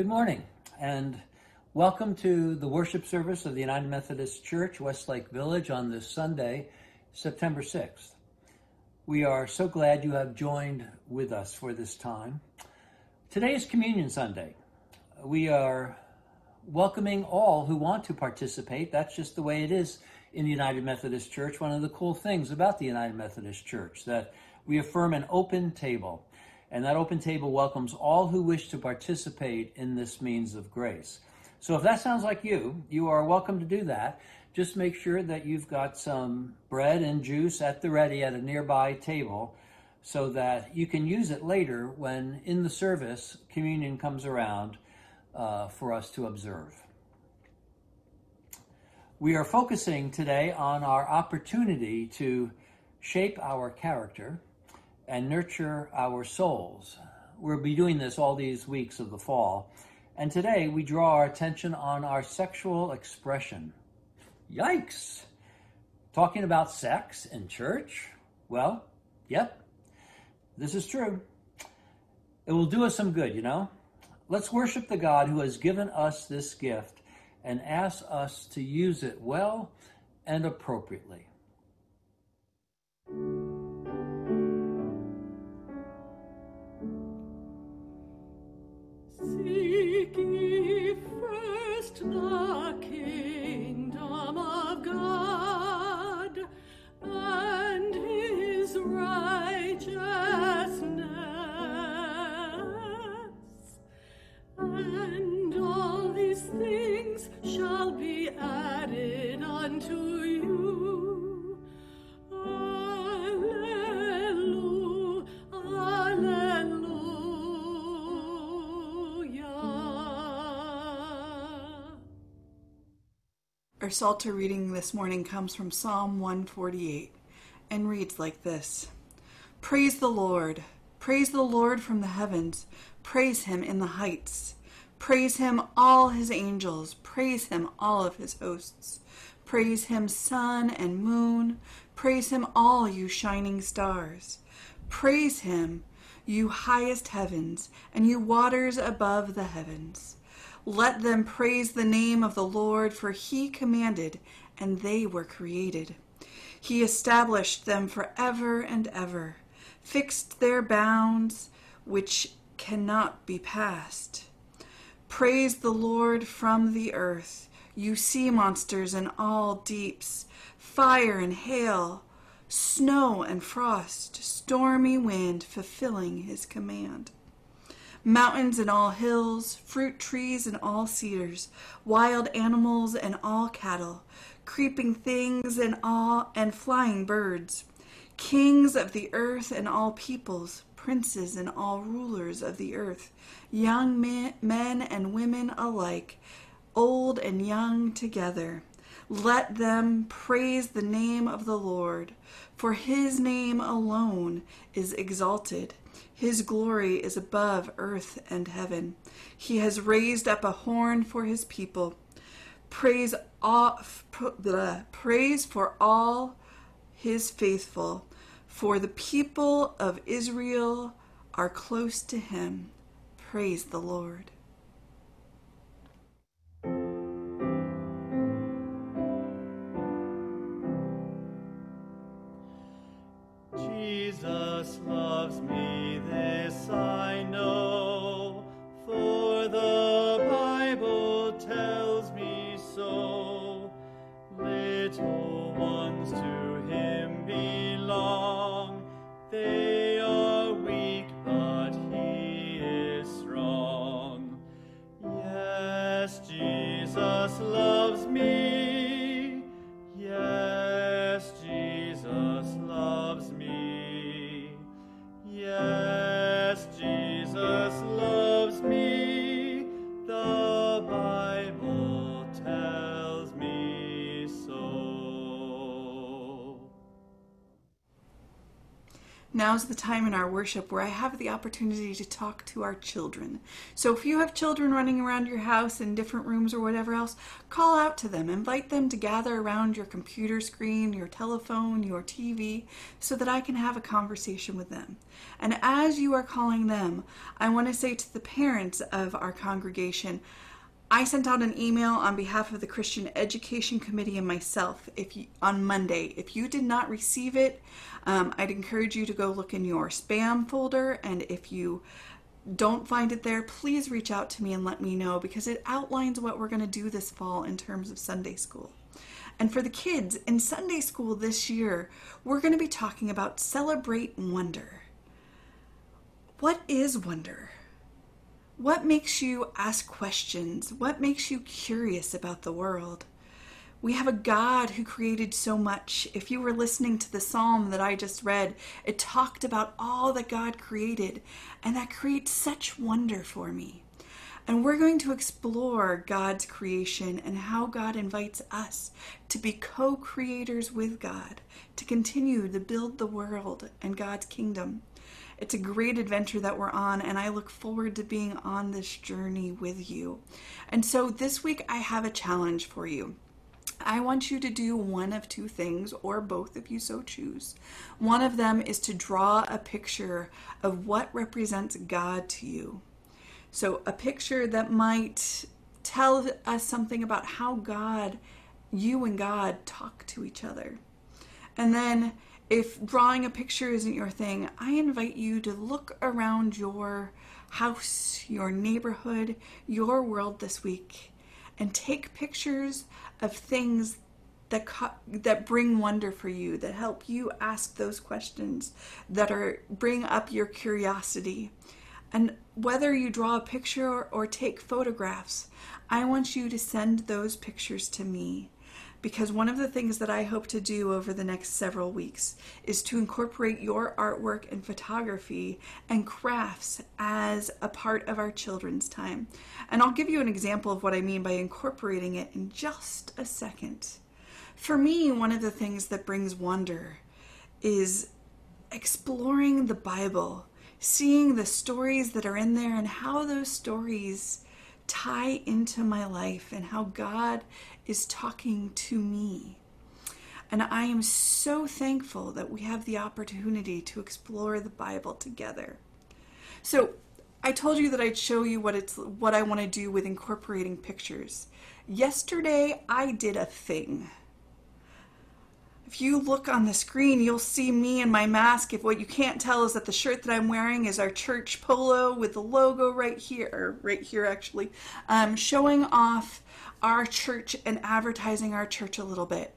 Good morning, and welcome to the worship service of the United Methodist Church, Westlake Village, on this Sunday, September 6th. We are so glad you have joined with us for this time. Today is Communion Sunday. We are welcoming all who want to participate. That's just the way it is in the United Methodist Church. One of the cool things about the United Methodist Church that we affirm an open table and that open table welcomes all who wish to participate in this means of grace. So if that sounds like you, you are welcome to do that. Just make sure that you've got some bread and juice at the ready at a nearby table so that you can use it later when in the service communion comes around uh, for us to observe. We are focusing today on our opportunity to shape our character and nurture our souls. We'll be doing this all these weeks of the fall. And today we draw our attention on our sexual expression. Yikes! Talking about sex in church? Well, yep, this is true. It will do us some good, you know? Let's worship the God who has given us this gift and ask us to use it well and appropriately. give first love. Our Psalter reading this morning comes from Psalm 148 and reads like this Praise the Lord! Praise the Lord from the heavens! Praise him in the heights! Praise him, all his angels! Praise him, all of his hosts! Praise him, sun and moon! Praise him, all you shining stars! Praise him, you highest heavens, and you waters above the heavens! Let them praise the name of the Lord, for he commanded, and they were created. He established them forever and ever, fixed their bounds, which cannot be passed. Praise the Lord from the earth, you sea monsters and all deeps, fire and hail, snow and frost, stormy wind fulfilling his command mountains and all hills, fruit trees and all cedars, wild animals and all cattle, creeping things and all and flying birds, kings of the earth and all peoples, princes and all rulers of the earth, young men, and women alike, old and young together. Let them praise the name of the Lord, for his name alone is exalted. His glory is above earth and heaven. He has raised up a horn for his people. Praise, all, praise for all his faithful, for the people of Israel are close to him. Praise the Lord. Jesus loves me. Now's the time in our worship where I have the opportunity to talk to our children. So if you have children running around your house in different rooms or whatever else, call out to them. Invite them to gather around your computer screen, your telephone, your TV, so that I can have a conversation with them. And as you are calling them, I want to say to the parents of our congregation, I sent out an email on behalf of the Christian Education Committee and myself if you, on Monday. If you did not receive it, um, I'd encourage you to go look in your spam folder. And if you don't find it there, please reach out to me and let me know because it outlines what we're going to do this fall in terms of Sunday school. And for the kids in Sunday school this year, we're going to be talking about celebrate wonder. What is wonder? What makes you ask questions? What makes you curious about the world? We have a God who created so much. If you were listening to the psalm that I just read, it talked about all that God created, and that creates such wonder for me. And we're going to explore God's creation and how God invites us to be co creators with God, to continue to build the world and God's kingdom. It's a great adventure that we're on, and I look forward to being on this journey with you. And so this week, I have a challenge for you. I want you to do one of two things, or both if you so choose. One of them is to draw a picture of what represents God to you. So, a picture that might tell us something about how God, you and God, talk to each other. And then if drawing a picture isn't your thing, I invite you to look around your house, your neighborhood, your world this week and take pictures of things that that bring wonder for you, that help you ask those questions, that are bring up your curiosity. And whether you draw a picture or, or take photographs, I want you to send those pictures to me because one of the things that I hope to do over the next several weeks is to incorporate your artwork and photography and crafts as a part of our children's time. And I'll give you an example of what I mean by incorporating it in just a second. For me, one of the things that brings wonder is exploring the Bible, seeing the stories that are in there and how those stories tie into my life and how God is talking to me. And I am so thankful that we have the opportunity to explore the Bible together. So, I told you that I'd show you what it's what I want to do with incorporating pictures. Yesterday I did a thing. If you look on the screen, you'll see me in my mask. If what you can't tell is that the shirt that I'm wearing is our church polo with the logo right here, right here actually, um, showing off our church and advertising our church a little bit.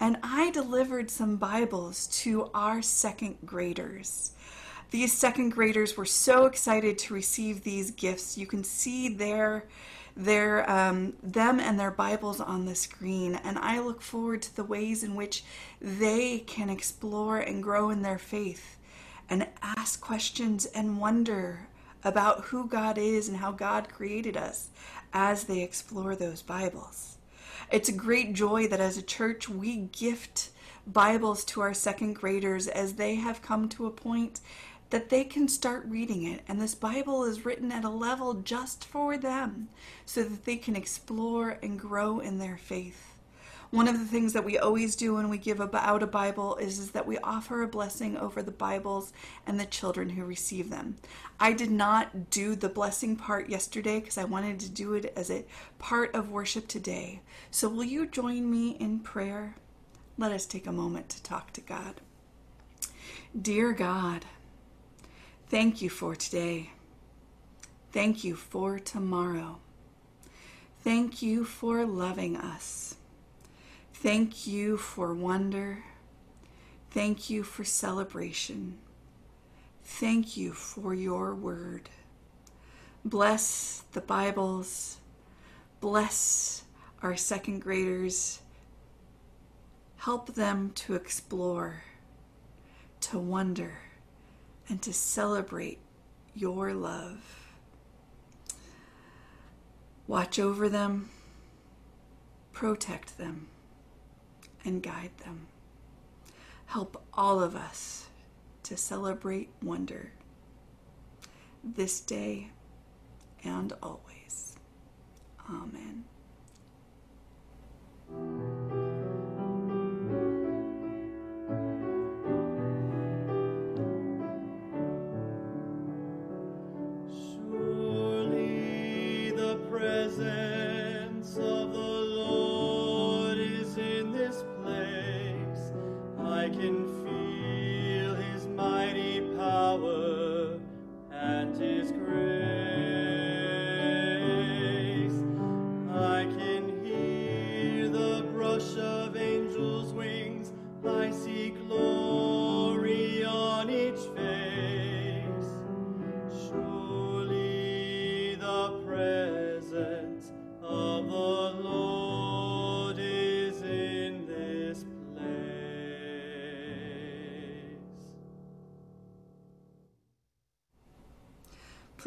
And I delivered some Bibles to our second graders. These second graders were so excited to receive these gifts. You can see their their um, them and their Bibles on the screen, and I look forward to the ways in which they can explore and grow in their faith, and ask questions and wonder about who God is and how God created us as they explore those Bibles. It's a great joy that as a church we gift Bibles to our second graders as they have come to a point that they can start reading it. And this Bible is written at a level just for them so that they can explore and grow in their faith. One of the things that we always do when we give out a Bible is, is that we offer a blessing over the Bibles and the children who receive them. I did not do the blessing part yesterday because I wanted to do it as a part of worship today. So, will you join me in prayer? Let us take a moment to talk to God. Dear God, thank you for today. Thank you for tomorrow. Thank you for loving us. Thank you for wonder. Thank you for celebration. Thank you for your word. Bless the Bibles. Bless our second graders. Help them to explore, to wonder, and to celebrate your love. Watch over them, protect them and guide them. Help all of us to celebrate wonder this day and always. Amen.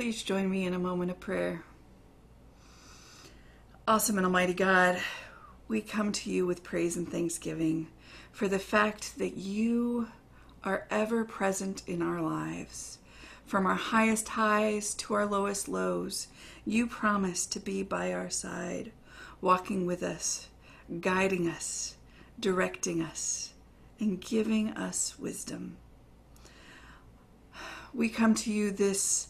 Please join me in a moment of prayer. Awesome and Almighty God, we come to you with praise and thanksgiving for the fact that you are ever present in our lives. From our highest highs to our lowest lows, you promise to be by our side, walking with us, guiding us, directing us, and giving us wisdom. We come to you this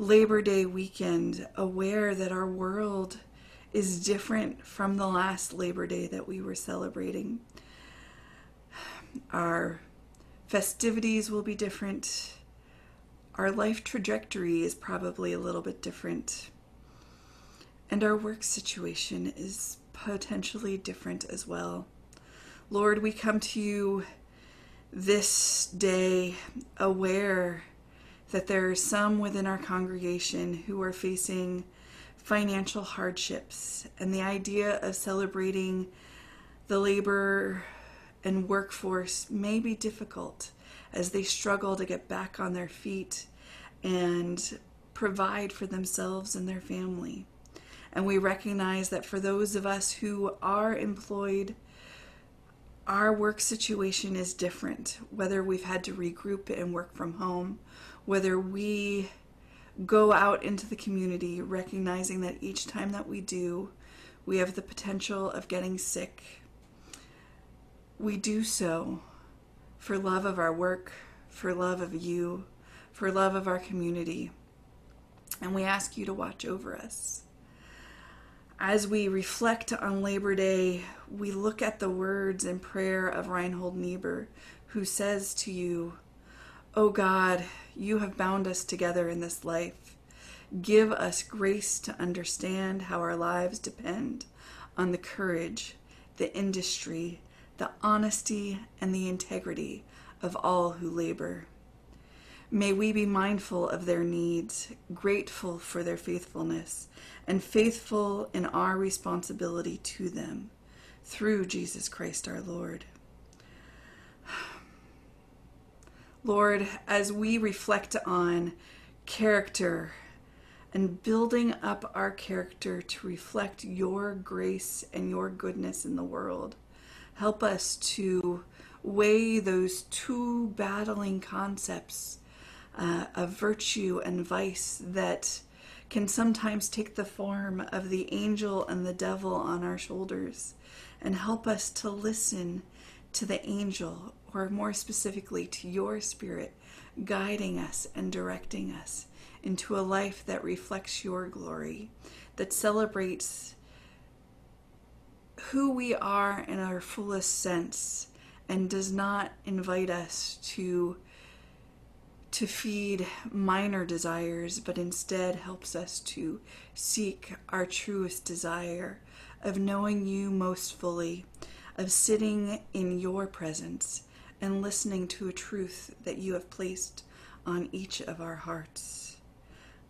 Labor Day weekend aware that our world is different from the last Labor Day that we were celebrating. Our festivities will be different. Our life trajectory is probably a little bit different. And our work situation is potentially different as well. Lord, we come to you this day aware that there are some within our congregation who are facing financial hardships, and the idea of celebrating the labor and workforce may be difficult as they struggle to get back on their feet and provide for themselves and their family. And we recognize that for those of us who are employed, our work situation is different, whether we've had to regroup and work from home, whether we go out into the community recognizing that each time that we do, we have the potential of getting sick. We do so for love of our work, for love of you, for love of our community. And we ask you to watch over us. As we reflect on Labor Day, we look at the words and prayer of Reinhold Niebuhr, who says to you, O God, you have bound us together in this life. Give us grace to understand how our lives depend on the courage, the industry, the honesty, and the integrity of all who labor. May we be mindful of their needs, grateful for their faithfulness, and faithful in our responsibility to them through Jesus Christ our Lord. Lord, as we reflect on character and building up our character to reflect your grace and your goodness in the world, help us to weigh those two battling concepts uh, of virtue and vice that can sometimes take the form of the angel and the devil on our shoulders and help us to listen to the angel, or more specifically to your spirit, guiding us and directing us into a life that reflects your glory, that celebrates who we are in our fullest sense and does not invite us to to feed minor desires but instead helps us to seek our truest desire of knowing you most fully of sitting in your presence and listening to a truth that you have placed on each of our hearts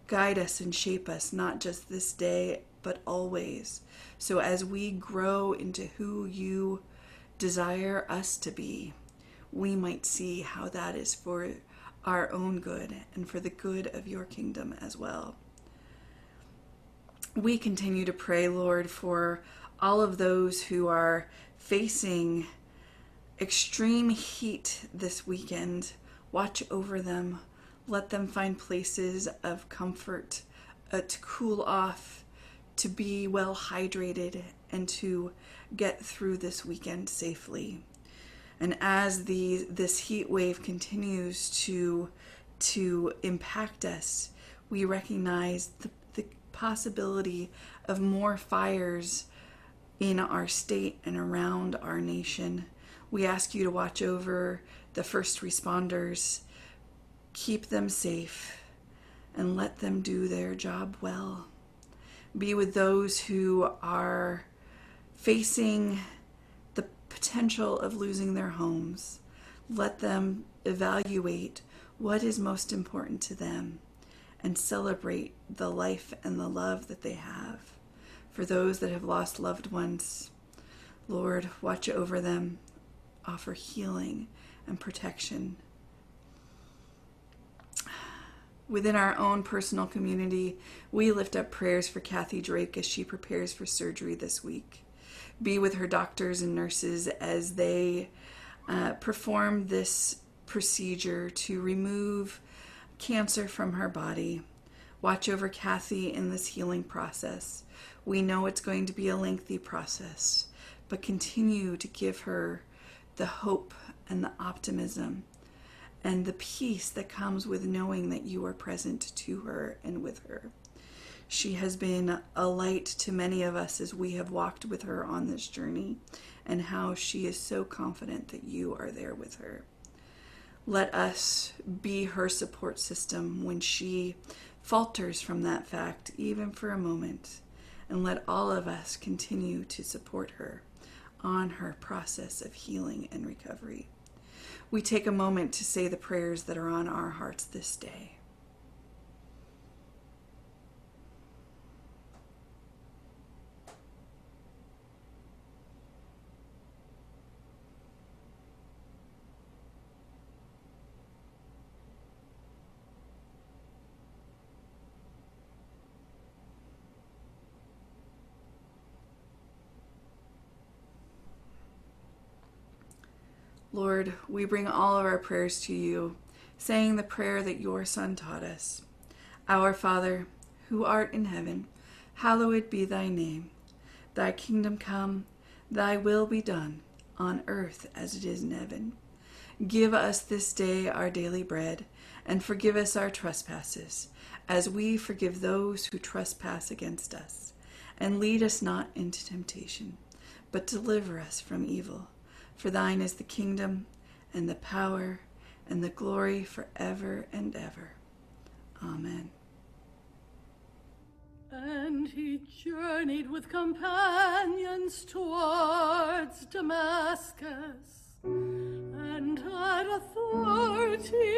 guide us and shape us not just this day but always so as we grow into who you desire us to be, we might see how that is for our own good and for the good of your kingdom as well. We continue to pray, Lord, for all of those who are facing extreme heat this weekend, Watch over them. Let them find places of comfort uh, to cool off, to be well hydrated, and to get through this weekend safely. And as the this heat wave continues to to impact us, we recognize the, the possibility of more fires in our state and around our nation. We ask you to watch over the first responders, keep them safe, and let them do their job well. Be with those who are facing the potential of losing their homes. Let them evaluate what is most important to them and celebrate the life and the love that they have. For those that have lost loved ones, Lord, watch over them, offer healing and protection. Within our own personal community, we lift up prayers for Kathy Drake as she prepares for surgery this week. Be with her doctors and nurses as they uh, perform this procedure to remove cancer from her body. Watch over Kathy in this healing process. We know it's going to be a lengthy process, but continue to give her the hope and the optimism and the peace that comes with knowing that you are present to her and with her. She has been a light to many of us as we have walked with her on this journey, and how she is so confident that you are there with her. Let us be her support system when she falters from that fact, even for a moment, and let all of us continue to support her on her process of healing and recovery. We take a moment to say the prayers that are on our hearts this day. Lord, we bring all of our prayers to you, saying the prayer that your Son taught us Our Father, who art in heaven, hallowed be thy name. Thy kingdom come, thy will be done, on earth as it is in heaven. Give us this day our daily bread, and forgive us our trespasses, as we forgive those who trespass against us. And lead us not into temptation, but deliver us from evil. For thine is the kingdom, and the power, and the glory forever and ever. Amen. And he journeyed with companions towards Damascus, and had authority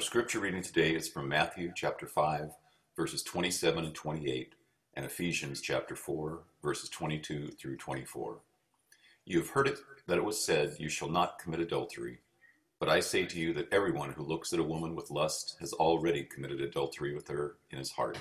Our scripture reading today is from Matthew chapter 5, verses 27 and 28, and Ephesians chapter 4, verses 22 through 24. You have heard it that it was said, You shall not commit adultery. But I say to you that everyone who looks at a woman with lust has already committed adultery with her in his heart.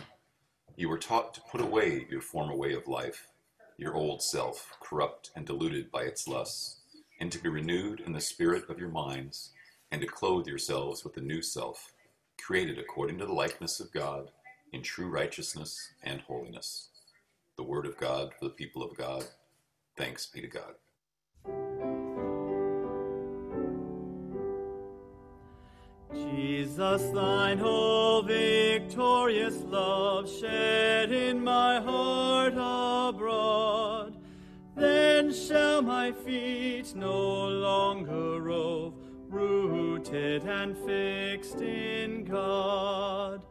You were taught to put away your former way of life, your old self, corrupt and deluded by its lusts, and to be renewed in the spirit of your minds, and to clothe yourselves with the new self, created according to the likeness of God, in true righteousness and holiness. The word of God for the people of God. Thanks be to God. Jesus, thine whole victorious love shed in my heart abroad. Then shall my feet no longer rove, rooted and fixed in God.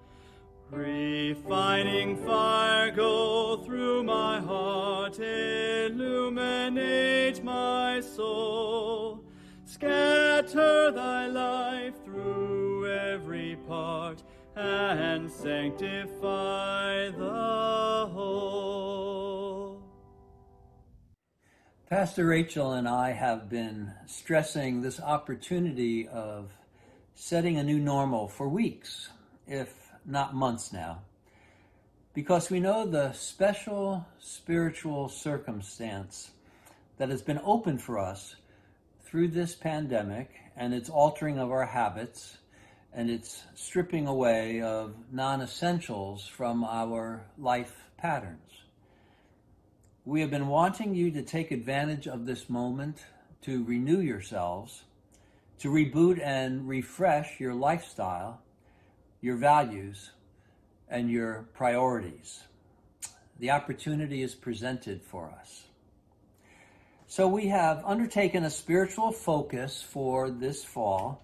Refining fire go through my heart, illuminate my soul. Scatter thy life through every part and sanctify the whole. Pastor Rachel and I have been stressing this opportunity of setting a new normal for weeks, if not months now, because we know the special spiritual circumstance that has been opened for us through this pandemic and its altering of our habits and its stripping away of non essentials from our life patterns. We have been wanting you to take advantage of this moment to renew yourselves, to reboot and refresh your lifestyle, your values, and your priorities. The opportunity is presented for us. So, we have undertaken a spiritual focus for this fall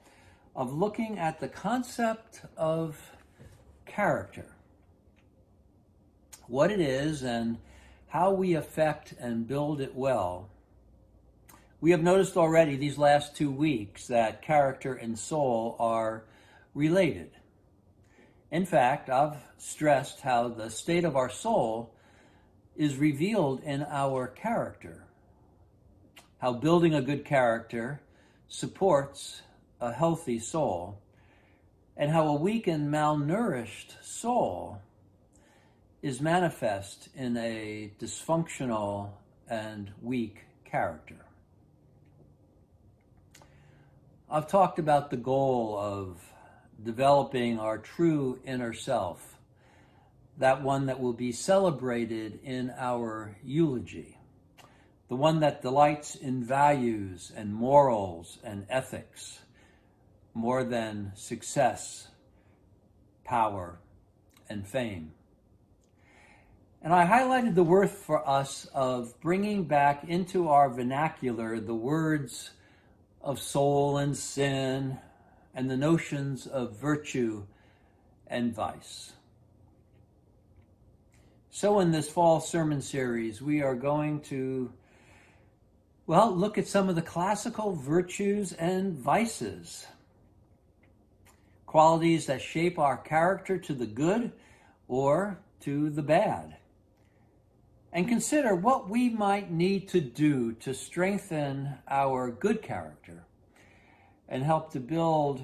of looking at the concept of character, what it is, and how we affect and build it well. We have noticed already these last two weeks that character and soul are related. In fact, I've stressed how the state of our soul is revealed in our character, how building a good character supports a healthy soul, and how a weak and malnourished soul is manifest in a dysfunctional and weak character. I've talked about the goal of developing our true inner self, that one that will be celebrated in our eulogy, the one that delights in values and morals and ethics more than success, power, and fame. And I highlighted the worth for us of bringing back into our vernacular the words of soul and sin and the notions of virtue and vice. So, in this fall sermon series, we are going to, well, look at some of the classical virtues and vices qualities that shape our character to the good or to the bad. And consider what we might need to do to strengthen our good character and help to build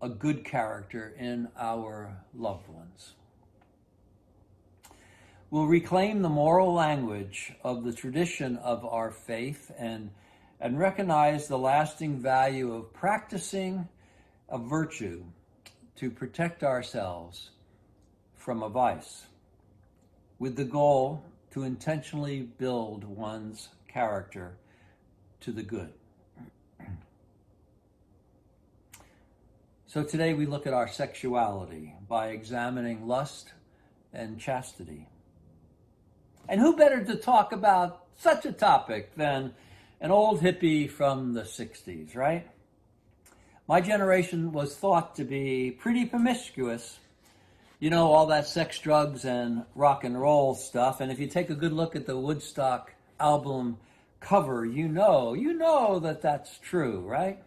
a good character in our loved ones. We'll reclaim the moral language of the tradition of our faith and, and recognize the lasting value of practicing a virtue to protect ourselves from a vice, with the goal to intentionally build one's character to the good. So today we look at our sexuality by examining lust and chastity. And who better to talk about such a topic than an old hippie from the 60s, right? my generation was thought to be pretty promiscuous. You know, all that sex, drugs, and rock and roll stuff. And if you take a good look at the Woodstock album cover, you know, you know that that's true, right?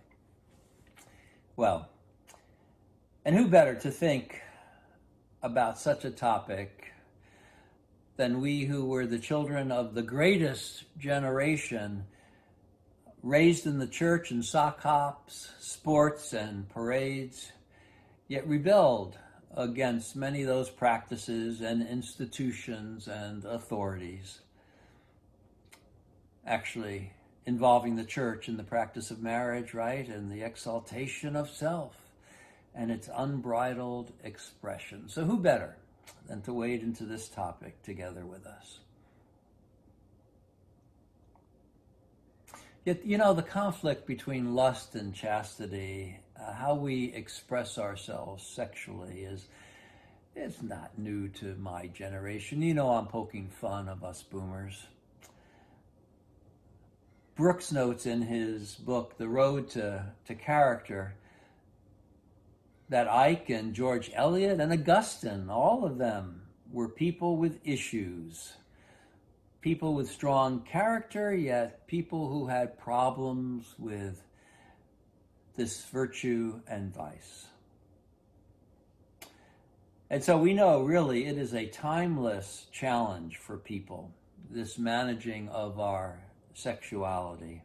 Well, And who better to think about such a topic than we who were the children of the greatest generation raised in the church and sock hops, sports, and parades, yet rebelled against many of those practices and institutions and authorities. Actually, involving the church in the practice of marriage, right? And the exaltation of self and its unbridled expression. So, who better than to wade into this topic together with us? Yet, you know, the conflict between lust and chastity, how we express ourselves sexually, is it's not new to my generation. You know, I'm poking fun of us boomers. Brooks notes in his book, The Road to, to Character, that Ike and George Eliot and Augustine, all of them were people with issues, people with strong character, yet people who had problems with this virtue and vice. And so we know really it is a timeless challenge for people, this managing of our sexuality.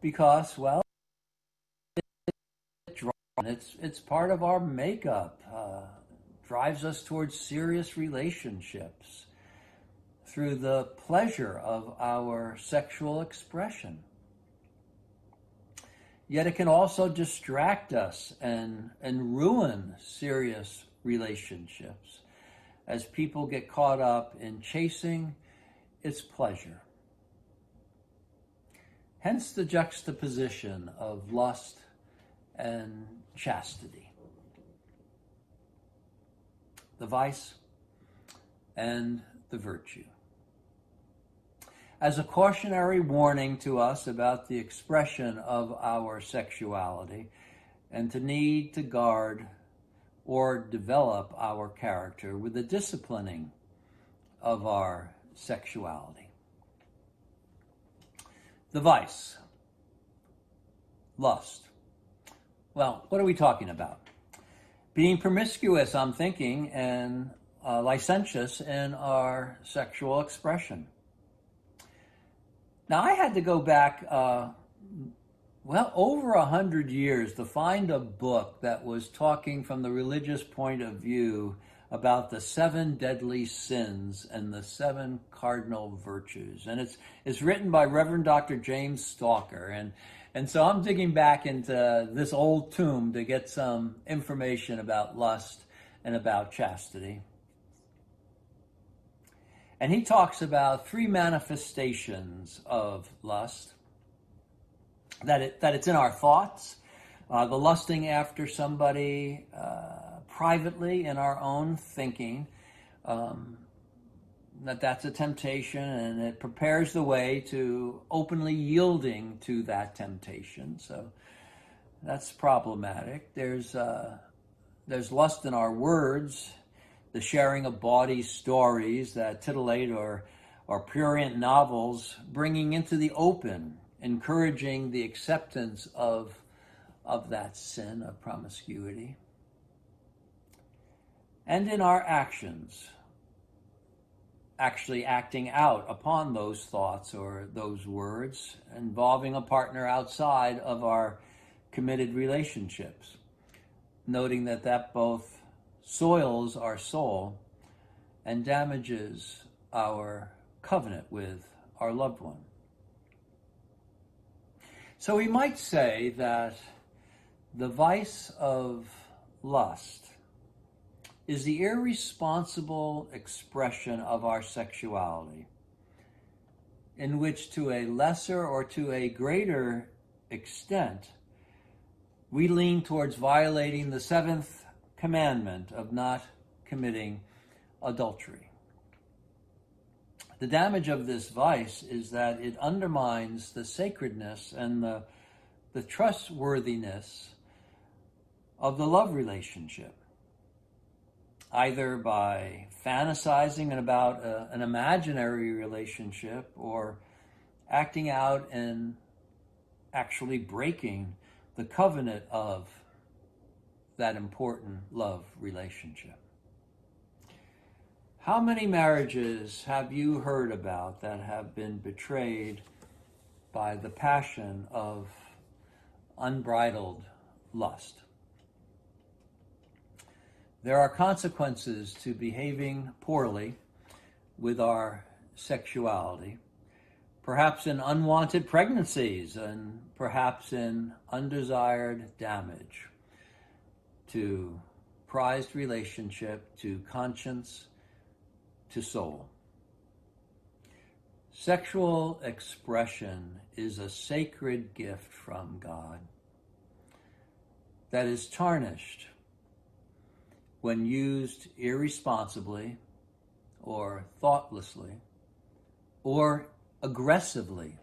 Because, well, it's, it's part of our makeup, uh, drives us towards serious relationships through the pleasure of our sexual expression. Yet it can also distract us and, and ruin serious relationships. As people get caught up in chasing its pleasure. Hence the juxtaposition of lust and chastity, the vice and the virtue as a cautionary warning to us about the expression of our sexuality and to need to guard or develop our character with the disciplining of our sexuality. The vice, lust. Well, what are we talking about? Being promiscuous, I'm thinking, and uh, licentious in our sexual expression. Now, I had to go back, uh, well, over a hundred years to find a book that was talking from the religious point of view about the seven deadly sins and the seven cardinal virtues. And it's, it's written by Reverend Dr. James Stalker. And, and so I'm digging back into this old tomb to get some information about lust and about chastity. And he talks about three manifestations of lust that, it, that it's in our thoughts, uh, the lusting after somebody uh, privately in our own thinking, um, that that's a temptation and it prepares the way to openly yielding to that temptation. So that's problematic. There's, uh, there's lust in our words the sharing of bawdy stories that titillate or, or prurient novels, bringing into the open, encouraging the acceptance of, of that sin of promiscuity. And in our actions, actually acting out upon those thoughts or those words, involving a partner outside of our committed relationships, noting that that both soils our soul and damages our covenant with our loved one. So we might say that the vice of lust is the irresponsible expression of our sexuality, in which to a lesser or to a greater extent we lean towards violating the seventh commandment of not committing adultery. The damage of this vice is that it undermines the sacredness and the, the trustworthiness of the love relationship, either by fantasizing about a, an imaginary relationship or acting out and actually breaking the covenant of that important love relationship. How many marriages have you heard about that have been betrayed by the passion of unbridled lust? There are consequences to behaving poorly with our sexuality, perhaps in unwanted pregnancies and perhaps in undesired damage to prized relationship, to conscience, to soul. Sexual expression is a sacred gift from God that is tarnished when used irresponsibly or thoughtlessly or aggressively.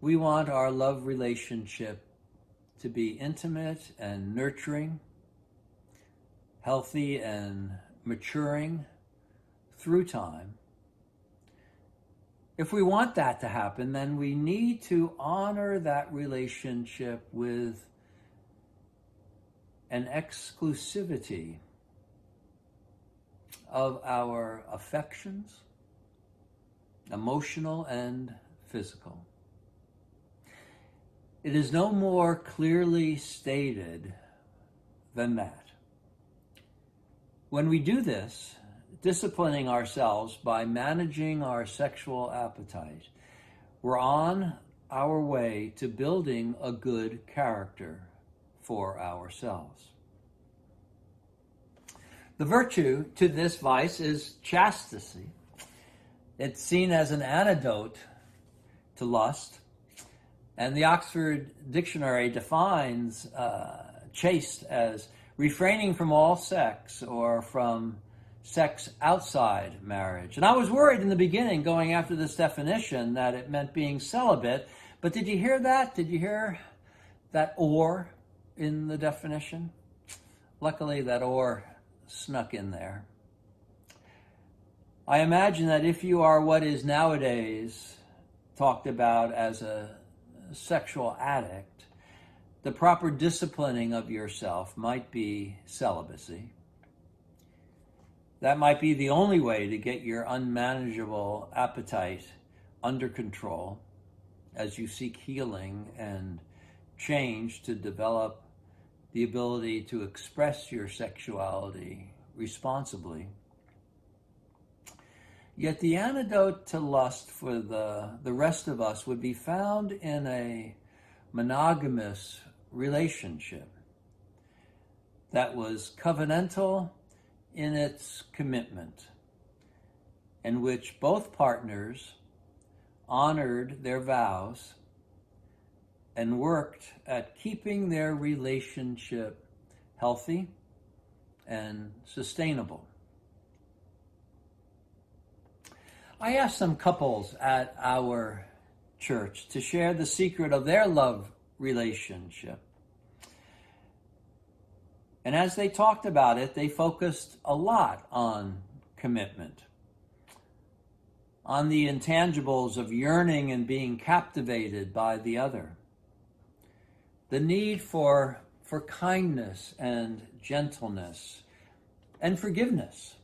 We want our love relationship to be intimate and nurturing, healthy and maturing through time. If we want that to happen, then we need to honor that relationship with an exclusivity of our affections, emotional and physical. It is no more clearly stated than that. When we do this, disciplining ourselves by managing our sexual appetite, we're on our way to building a good character for ourselves. The virtue to this vice is chastity. It's seen as an antidote to lust, and the Oxford Dictionary defines uh, chaste as refraining from all sex or from sex outside marriage. And I was worried in the beginning, going after this definition, that it meant being celibate. But did you hear that? Did you hear that or in the definition? Luckily, that or snuck in there. I imagine that if you are what is nowadays talked about as a sexual addict, the proper disciplining of yourself might be celibacy. That might be the only way to get your unmanageable appetite under control as you seek healing and change to develop the ability to express your sexuality responsibly. Yet the antidote to lust for the, the rest of us would be found in a monogamous relationship that was covenantal in its commitment, in which both partners honored their vows and worked at keeping their relationship healthy and sustainable. I asked some couples at our church to share the secret of their love relationship. And as they talked about it, they focused a lot on commitment, on the intangibles of yearning and being captivated by the other the need for, for kindness and gentleness and forgiveness,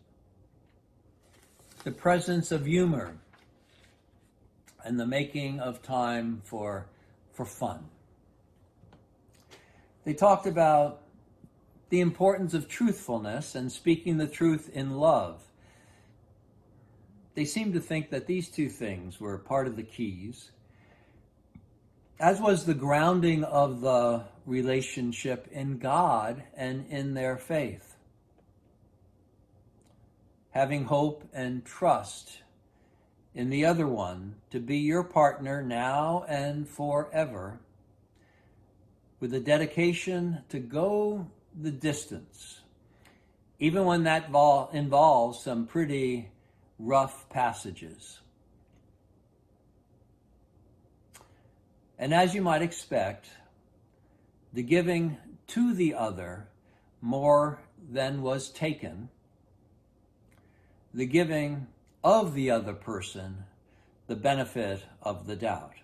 the presence of humor, and the making of time for, for fun. They talked about the importance of truthfulness and speaking the truth in love. They seemed to think that these two things were part of the keys as was the grounding of the relationship in God and in their faith. Having hope and trust in the other one to be your partner now and forever, with a dedication to go the distance, even when that vol- involves some pretty rough passages. And as you might expect, the giving to the other more than was taken, the giving of the other person the benefit of the doubt.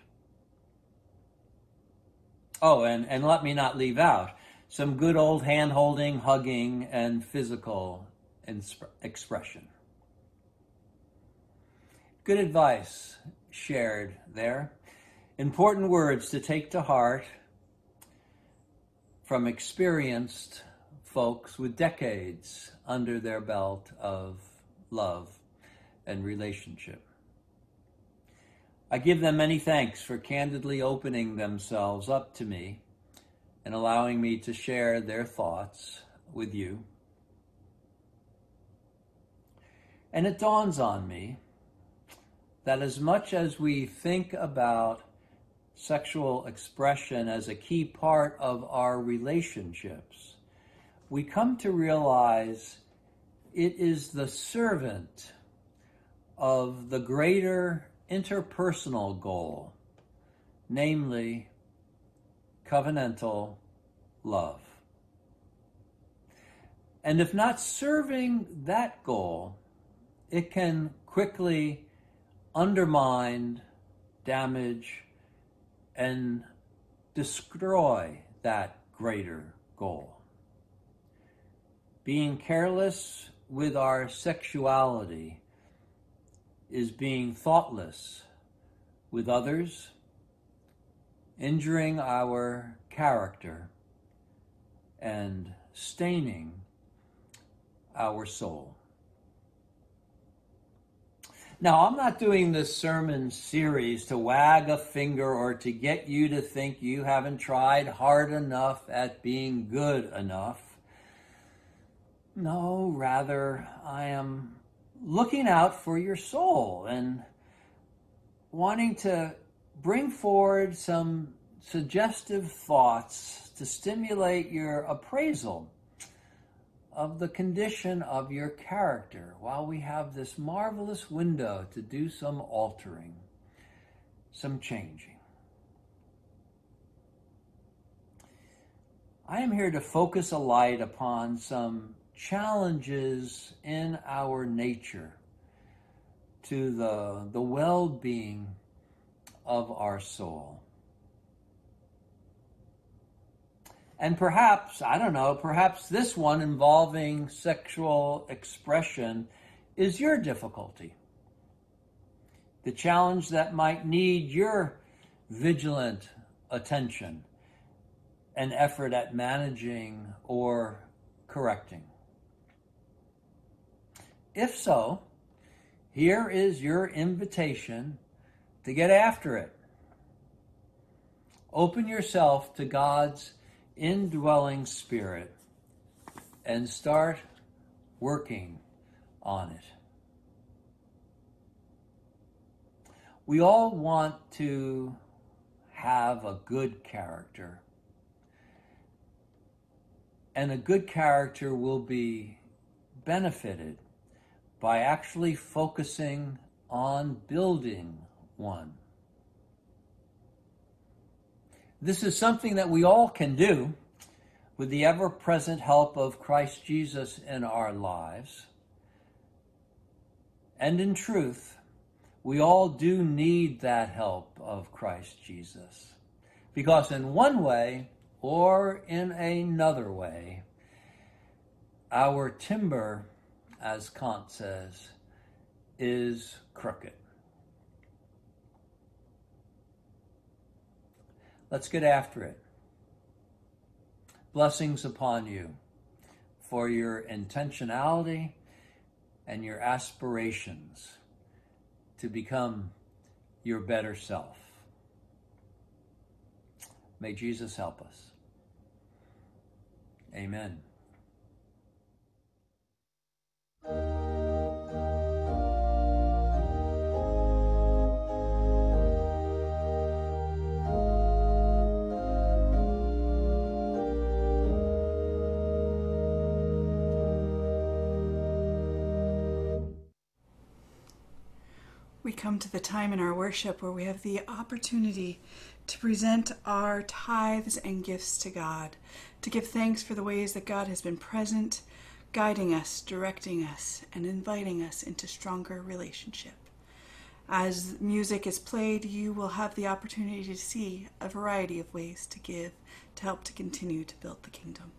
Oh, and, and let me not leave out some good old hand holding, hugging, and physical insp- expression. Good advice shared there. Important words to take to heart from experienced folks with decades under their belt of love and relationship. I give them many thanks for candidly opening themselves up to me and allowing me to share their thoughts with you. And it dawns on me that as much as we think about sexual expression as a key part of our relationships, we come to realize it is the servant of the greater interpersonal goal, namely covenantal love. And if not serving that goal, it can quickly undermine, damage, and destroy that greater goal. Being careless with our sexuality is being thoughtless with others, injuring our character, and staining our soul. Now, I'm not doing this sermon series to wag a finger or to get you to think you haven't tried hard enough at being good enough. No, rather, I am looking out for your soul and wanting to bring forward some suggestive thoughts to stimulate your appraisal of the condition of your character while we have this marvelous window to do some altering, some changing. I am here to focus a light upon some challenges in our nature to the, the well being of our soul. And perhaps, I don't know, perhaps this one involving sexual expression is your difficulty. The challenge that might need your vigilant attention and effort at managing or correcting. If so, here is your invitation to get after it. Open yourself to God's indwelling spirit and start working on it. We all want to have a good character. And a good character will be benefited by actually focusing on building one. This is something that we all can do with the ever present help of Christ Jesus in our lives. And in truth, we all do need that help of Christ Jesus. Because in one way or in another way, our timber, as Kant says, is crooked. Let's get after it. Blessings upon you for your intentionality and your aspirations to become your better self. May Jesus help us. Amen. We come to the time in our worship where we have the opportunity to present our tithes and gifts to God, to give thanks for the ways that God has been present, guiding us, directing us, and inviting us into stronger relationship. As music is played, you will have the opportunity to see a variety of ways to give to help to continue to build the kingdom.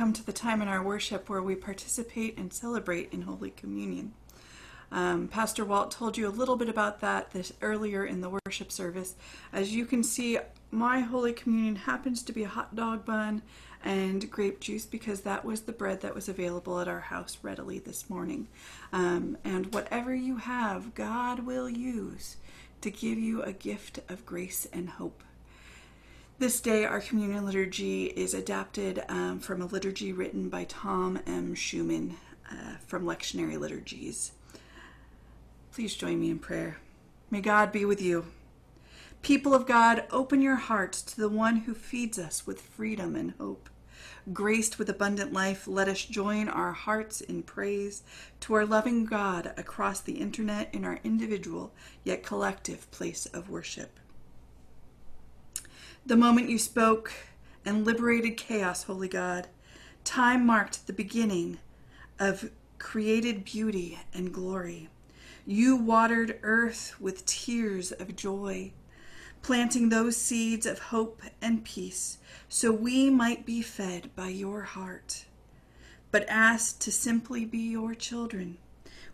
Come to the time in our worship where we participate and celebrate in Holy Communion. Um, Pastor Walt told you a little bit about that this earlier in the worship service. As you can see, my Holy Communion happens to be a hot dog bun and grape juice because that was the bread that was available at our house readily this morning. Um, and whatever you have, God will use to give you a gift of grace and hope. This day, our communion liturgy is adapted um, from a liturgy written by Thom M. Shuman uh, from Lectionary Liturgies. Please join me in prayer. May God be with you. People of God, open your hearts to the one who feeds us with freedom and hope. Graced with abundant life, let us join our hearts in praise to our loving God across the internet in our individual yet collective place of worship. The moment you spoke and liberated chaos, Holy God, time marked the beginning of created beauty and glory. You watered earth with tears of joy, planting those seeds of hope and peace so we might be fed by your heart. But asked to simply be your children,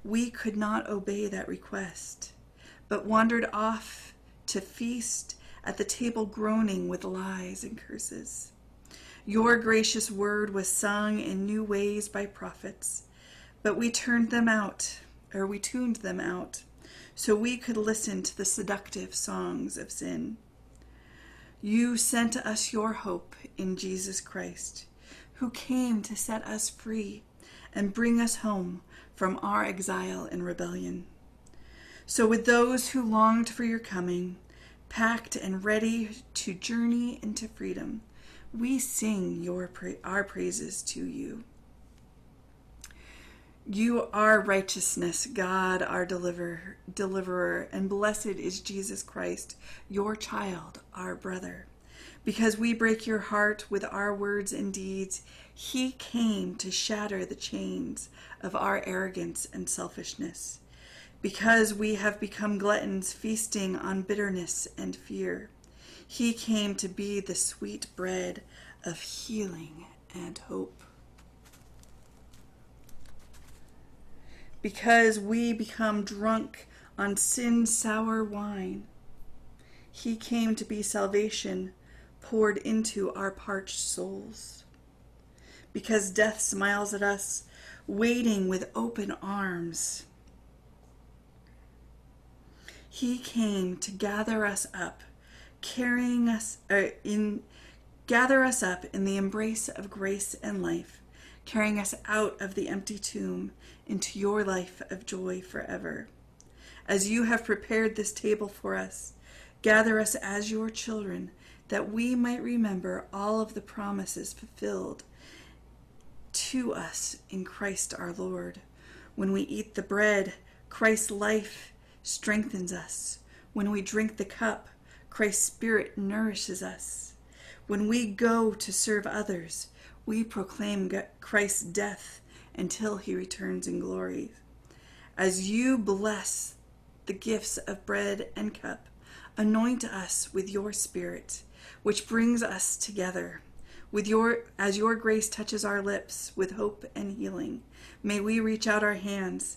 we could not obey that request, but wandered off to feast at the table groaning with lies and curses. Your gracious word was sung in new ways by prophets, but we turned them out, or we tuned them out, so we could listen to the seductive songs of sin. You sent us your hope in Jesus Christ, who came to set us free and bring us home from our exile and rebellion. So, with those who longed for your coming, packed and ready to journey into freedom. We sing your pra- our praises to you. You are righteousness, God, our deliverer, deliverer, and blessed is Jesus Christ, your child, our brother. Because we break your heart with our words and deeds, he came to shatter the chains of our arrogance and selfishness. Because we have become gluttons, feasting on bitterness and fear, he came to be the sweet bread of healing and hope. because we become drunk on sin's sour wine. He came to be salvation poured into our parched souls. Because death smiles at us, waiting with open arms. He came to gather us up, carrying us uh, in gather us up in the embrace of grace and life, carrying us out of the empty tomb into your life of joy forever. As you have prepared this table for us, gather us as your children, that we might remember all of the promises fulfilled to us in Christ our Lord. When we eat the bread, Christ's life strengthens us. When we drink the cup, Christ's Spirit nourishes us. When we go to serve others, we proclaim Christ's death until he returns in glory. As you bless the gifts of bread and cup, anoint us with your spirit, which brings us together. With your as your grace touches our lips with hope and healing, may we reach out our hands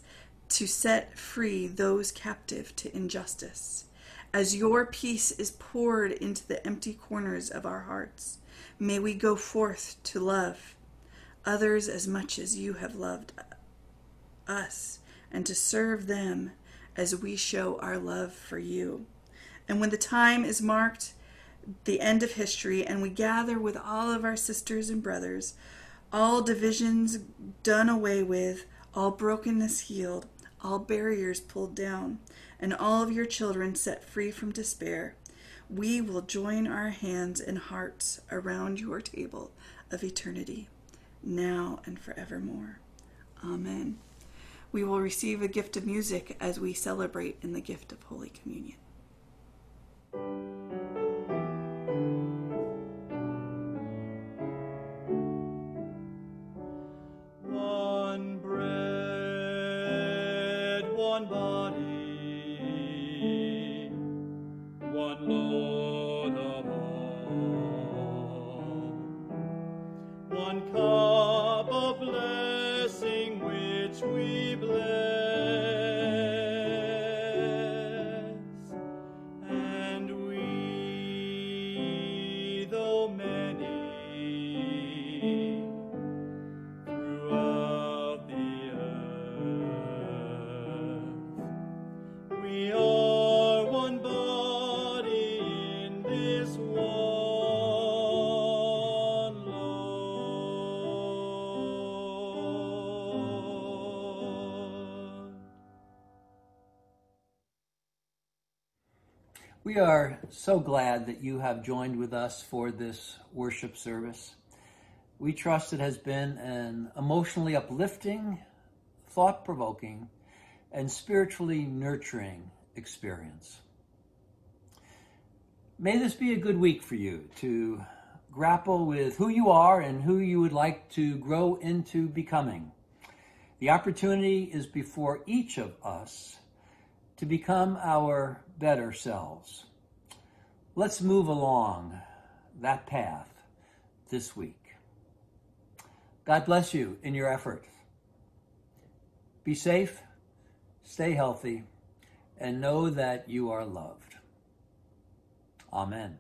to set free those captive to injustice. As your peace is poured into the empty corners of our hearts, may we go forth to love others as much as you have loved us, and to serve them as we show our love for you. And when the time is marked, the end of history, and we gather with all of our sisters and brothers, all divisions done away with, all brokenness healed, all barriers pulled down, and all of your children set free from despair, we will join our hands and hearts around your table of eternity now and forevermore. Amen. We will receive a gift of music as we celebrate in the gift of Holy Communion. Bread, one We are so glad that you have joined with us for this worship service. We trust it has been an emotionally uplifting, thought provoking, and spiritually nurturing experience. May this be a good week for you to grapple with who you are and who you would like to grow into becoming. The opportunity is before each of us to become our better selves. Let's move along that path this week. God bless you in your effort. Be safe, stay healthy, and know that you are loved. Amen.